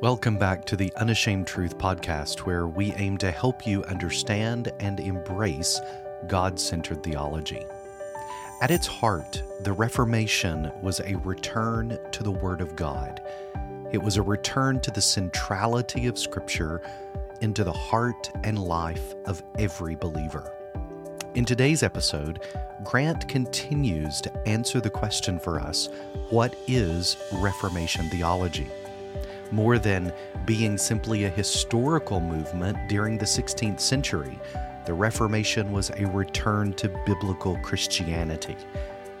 Welcome back to the Unashamed Truth podcast, where we aim to help you understand and embrace God centered theology. At its heart, the Reformation was a return to the Word of God. It was a return to the centrality of Scripture into the heart and life of every believer. In today's episode, Grant continues to answer the question for us what is Reformation theology? more than being simply a historical movement during the 16th century. The Reformation was a return to biblical Christianity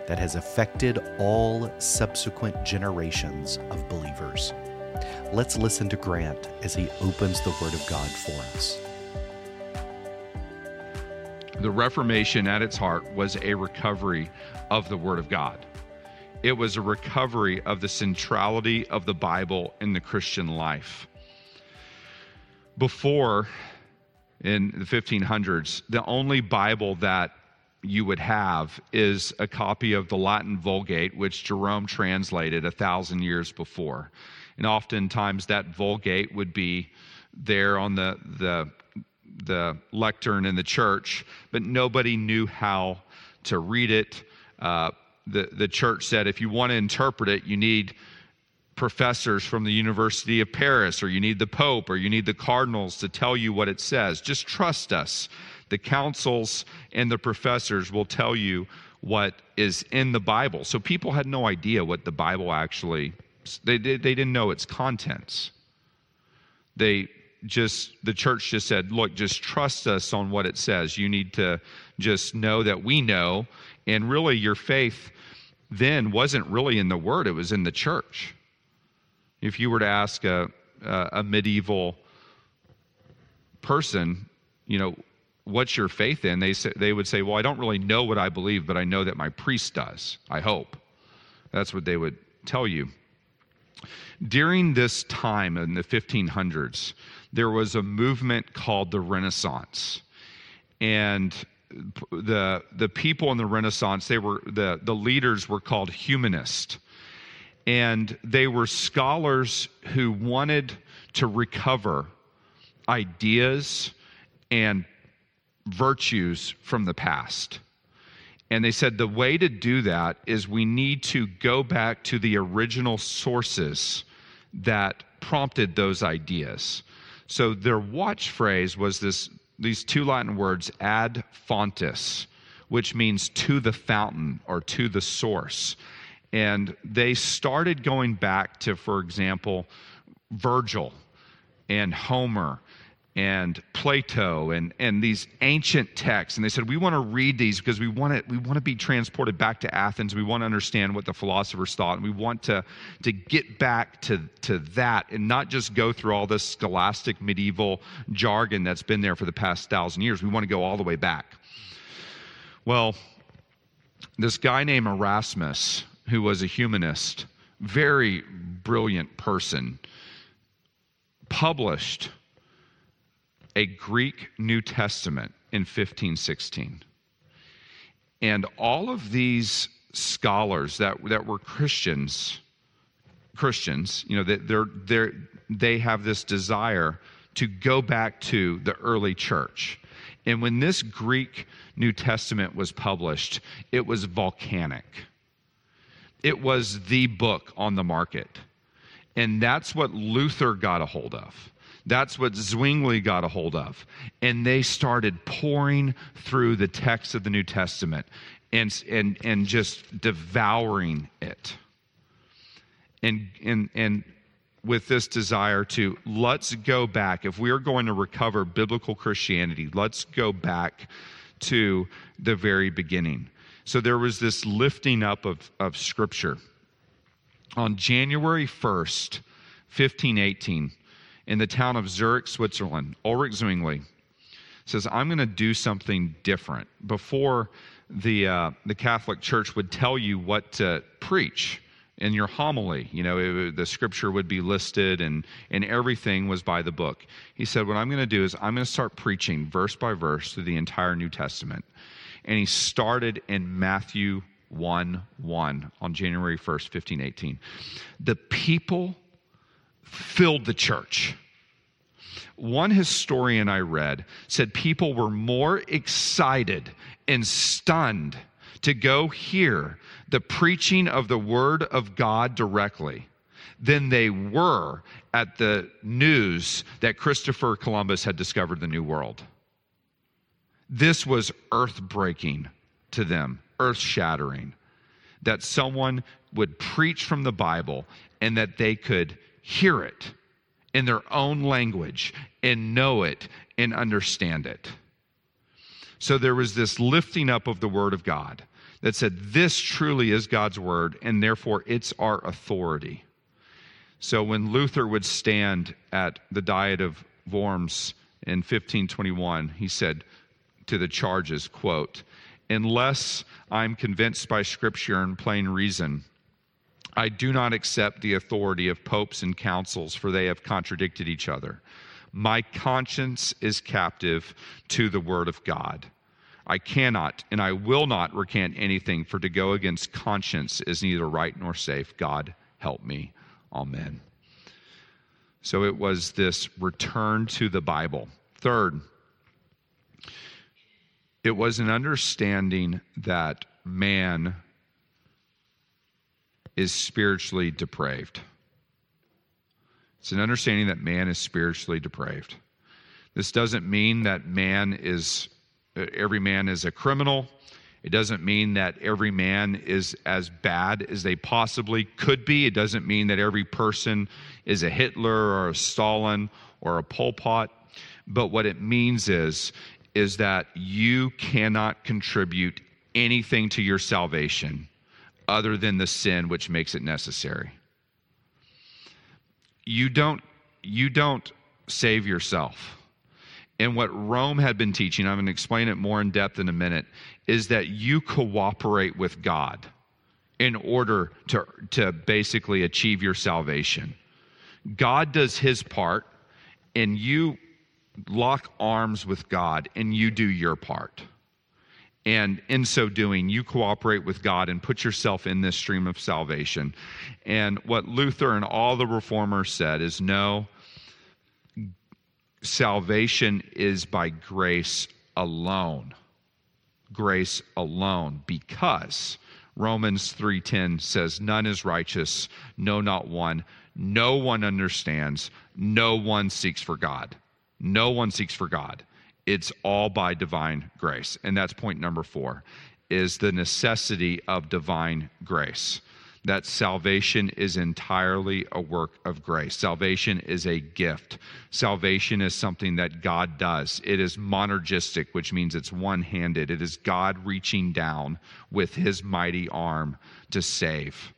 that has affected all subsequent generations of believers. Let's listen to Grant as he opens the Word of God for us. The Reformation at its heart was a recovery of the Word of God it was a recovery of the centrality of the Bible in the Christian life. Before, in the 1500s, the only Bible that you would have is a copy of the Latin Vulgate, which Jerome translated a thousand years before. And oftentimes that Vulgate would be there on the, the, the lectern in the church, but nobody knew how to read it. Uh, the, the church said if you want to interpret it, you need professors from the University of Paris, or you need the Pope, or you need the cardinals to tell you what it says. Just trust us. The councils and the professors will tell you what is in the Bible. So people had no idea what the Bible actually they, they, they didn't know its contents. They just the church just said, "Look, just trust us on what it says. You need to just know that we know, and really your faith then wasn't really in the word, it was in the church. If you were to ask a, a, medieval person, you know, what's your faith in? They, say, they would say, well, I don't really know what I believe, but I know that my priest does, I hope. That's what they would tell you. During this time in the 1500s, there was a movement called the Renaissance. And the the people in the Renaissance, they were the the leaders were called humanists, and they were scholars who wanted to recover ideas and virtues from the past. And they said the way to do that is we need to go back to the original sources that prompted those ideas. So their watch phrase was this these two Latin words, ad fontes, which means to the fountain or to the source. And they started going back to, for example, Virgil and Homer and Plato and, and these ancient texts. And they said, we want to read these because we want to, we want to be transported back to Athens. We want to understand what the philosophers thought. And we want to, to get back to, to that and not just go through all this scholastic medieval jargon that's been there for the past thousand years. We want to go all the way back. Well, this guy named Erasmus, who was a humanist, very brilliant person, published a Greek New Testament in 1516. And all of these scholars that, that were Christians, Christians, you know, they're, they're, they have this desire to go back to the early church. And when this Greek New Testament was published, it was volcanic. It was the book on the market. And that's what Luther got a hold of. That's what Zwingli got a hold of. And they started pouring through the text of the New Testament and, and, and just devouring it. And, and, and with this desire to let's go back, if we are going to recover biblical Christianity, let's go back to the very beginning. So there was this lifting up of, of Scripture. On January 1st, 1518, in the town of Zurich, Switzerland, Ulrich Zwingli says, I'm going to do something different. Before the, uh, the Catholic Church would tell you what to preach, in your homily. You know, it, the scripture would be listed and, and everything was by the book. He said, What I'm going to do is I'm going to start preaching verse by verse through the entire New Testament. And he started in Matthew 1 1 on January 1st, 1518. The people filled the church. One historian I read said people were more excited and stunned to go hear the preaching of the Word of God directly than they were at the news that Christopher Columbus had discovered the New World. This was earth breaking to them, earth shattering, that someone would preach from the Bible and that they could hear it in their own language and know it and understand it. So there was this lifting up of the Word of God that said, This truly is God's Word, and therefore it's our authority. So when Luther would stand at the Diet of Worms in 1521, he said to the charges, quote, Unless I'm convinced by Scripture and plain reason, I do not accept the authority of popes and councils, for they have contradicted each other. My conscience is captive to the word of God. I cannot and I will not recant anything, for to go against conscience is neither right nor safe. God help me. Amen. So it was this return to the Bible. Third, it was an understanding that man is spiritually depraved. It's an understanding that man is spiritually depraved. This doesn't mean that man is, uh, every man is a criminal. It doesn't mean that every man is as bad as they possibly could be. It doesn't mean that every person is a Hitler or a Stalin or a Pol Pot. But what it means is, is that you cannot contribute anything to your salvation other than the sin which makes it necessary you don't you don't save yourself. And what Rome had been teaching, I'm going to explain it more in depth in a minute, is that you cooperate with God in order to, to basically achieve your salvation. God does his part, and you lock arms with God, and you do your part. And in so doing, you cooperate with God and put yourself in this stream of salvation. And what Luther and all the reformers said is no, salvation is by grace alone. Grace alone, because Romans 3:10 says none is righteous, no not one. No one understands, no one seeks for God. No one seeks for God it's all by divine grace. And that's point number four is the necessity of divine grace. That salvation is entirely a work of grace. Salvation is a gift. Salvation is something that God does. It is monergistic, which means it's one handed. It is God reaching down with his mighty arm to save.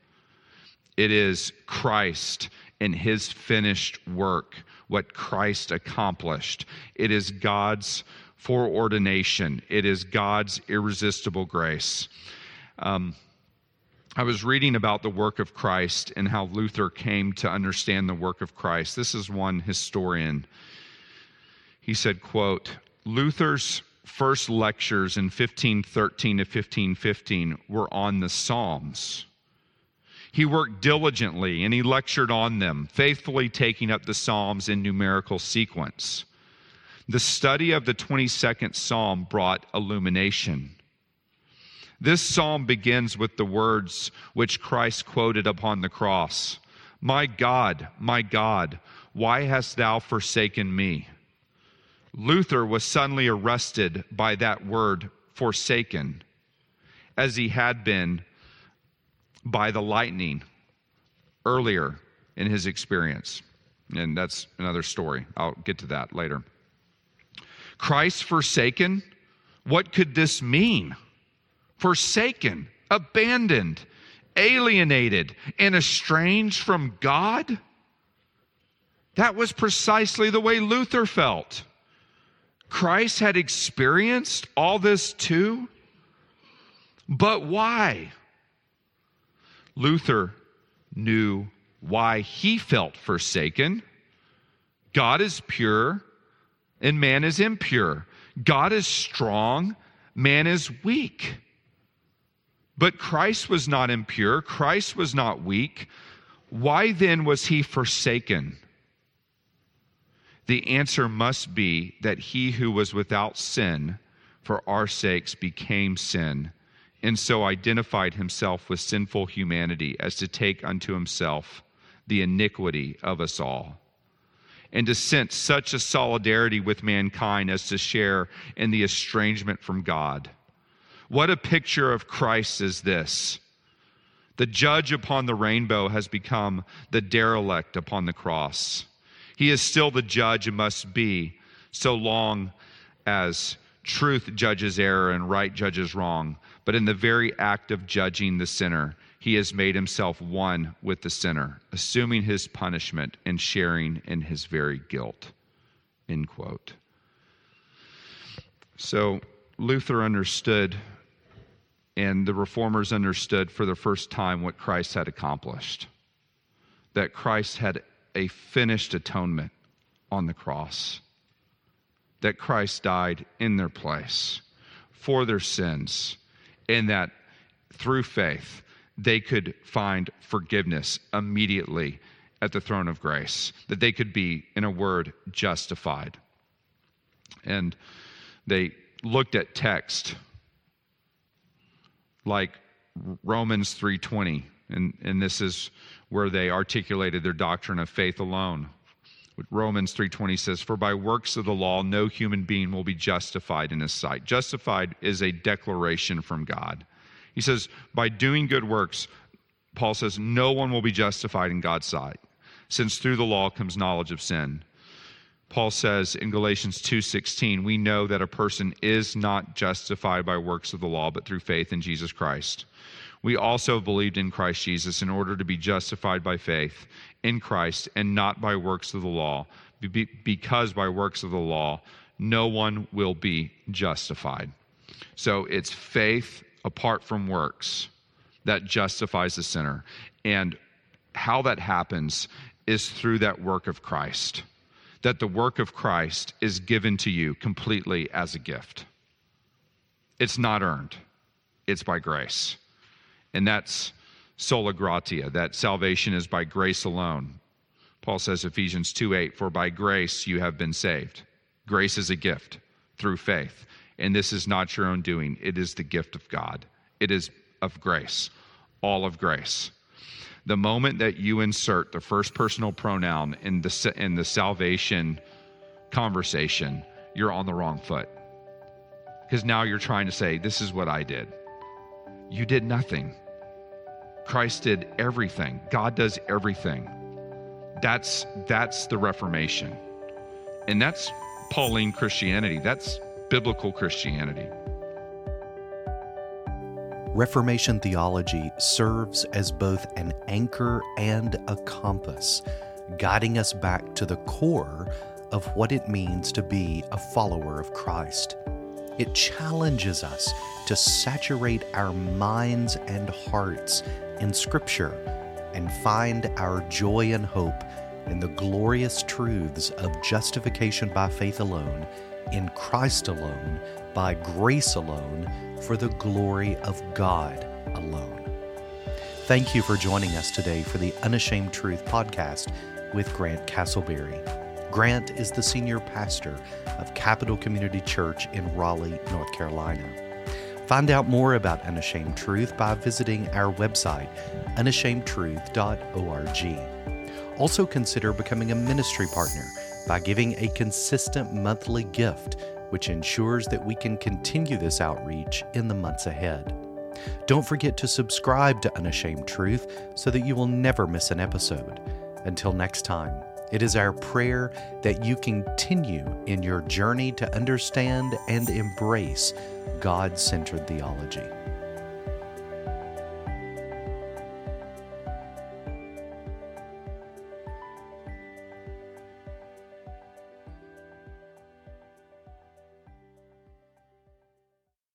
It is Christ and his finished work what Christ accomplished. It is God's foreordination, it is God's irresistible grace. Um, I was reading about the work of Christ and how Luther came to understand the work of Christ. This is one historian. He said, quote, Luther's first lectures in 1513 to 1515 were on the Psalms. He worked diligently and he lectured on them, faithfully taking up the Psalms in numerical sequence. The study of the 22nd Psalm brought illumination. This psalm begins with the words which Christ quoted upon the cross My God, my God, why hast thou forsaken me? Luther was suddenly arrested by that word, forsaken, as he had been by the lightning earlier in his experience. And that's another story. I'll get to that later. Christ forsaken? What could this mean? Forsaken, abandoned, alienated, and estranged from God? That was precisely the way Luther felt. Christ had experienced all this too. But why? Luther knew why he felt forsaken. God is pure and man is impure. God is strong, man is weak. But Christ was not impure, Christ was not weak. Why then was he forsaken? The answer must be that he who was without sin for our sakes became sin, and so identified himself with sinful humanity as to take unto himself the iniquity of us all and to sense such a solidarity with mankind as to share in the estrangement from God. What a picture of Christ is this! The judge upon the rainbow has become the derelict upon the cross. He is still the judge and must be so long as truth judges error and right judges wrong. But in the very act of judging the sinner, he has made himself one with the sinner, assuming his punishment and sharing in his very guilt. End quote. So Luther understood, and the reformers understood for the first time what Christ had accomplished that Christ had a finished atonement on the cross, that Christ died in their place for their sins, and that through faith, they could find forgiveness immediately at the throne of grace, that they could be, in a word, justified. And they looked at text like Romans 3:20 and and this is where they articulated their doctrine of faith alone. Romans 3:20 says for by works of the law no human being will be justified in his sight. Justified is a declaration from God. He says, by doing good works, Paul says, no one will be justified in God's sight, since through the law comes knowledge of sin. Paul says in Galatians 2:16, we know that a person is not justified by works of the law, but through faith in Jesus Christ. We also believed in Christ Jesus in order to be justified by faith in Christ and not by works of the law, because by works of the law no one will be justified. So it's faith apart from works that justifies the sinner. And how that happens is through that work of Christ. That the work of Christ is given to you completely as a gift. It's not earned, it's by grace. And that's sola gratia, that salvation is by grace alone. Paul says, Ephesians 2 8, for by grace you have been saved. Grace is a gift through faith. And this is not your own doing, it is the gift of God. It is of grace, all of grace. The moment that you insert the first personal pronoun in the, in the salvation conversation, you're on the wrong foot. Because now you're trying to say, This is what I did. You did nothing. Christ did everything. God does everything. That's that's the Reformation. And that's Pauline Christianity. That's biblical Christianity. Reformation theology serves as both an anchor and a compass, guiding us back to the core of what it means to be a follower of Christ. It challenges us to saturate our minds and hearts in Scripture and find our joy and hope in the glorious truths of justification by faith alone in Christ alone, by grace alone, for the glory of God alone. Thank you for joining us today for the Unashamed Truth podcast with Grant Castleberry. Grant is the senior pastor of Capital Community Church in Raleigh, North Carolina. Find out more about Unashamed Truth by visiting our website, unashamedtruth.org. Also, consider becoming a ministry partner by giving a consistent monthly gift, which ensures that we can continue this outreach in the months ahead. Don't forget to subscribe to Unashamed Truth so that you will never miss an episode. Until next time, it is our prayer that you continue in your journey to understand and embrace God centered theology.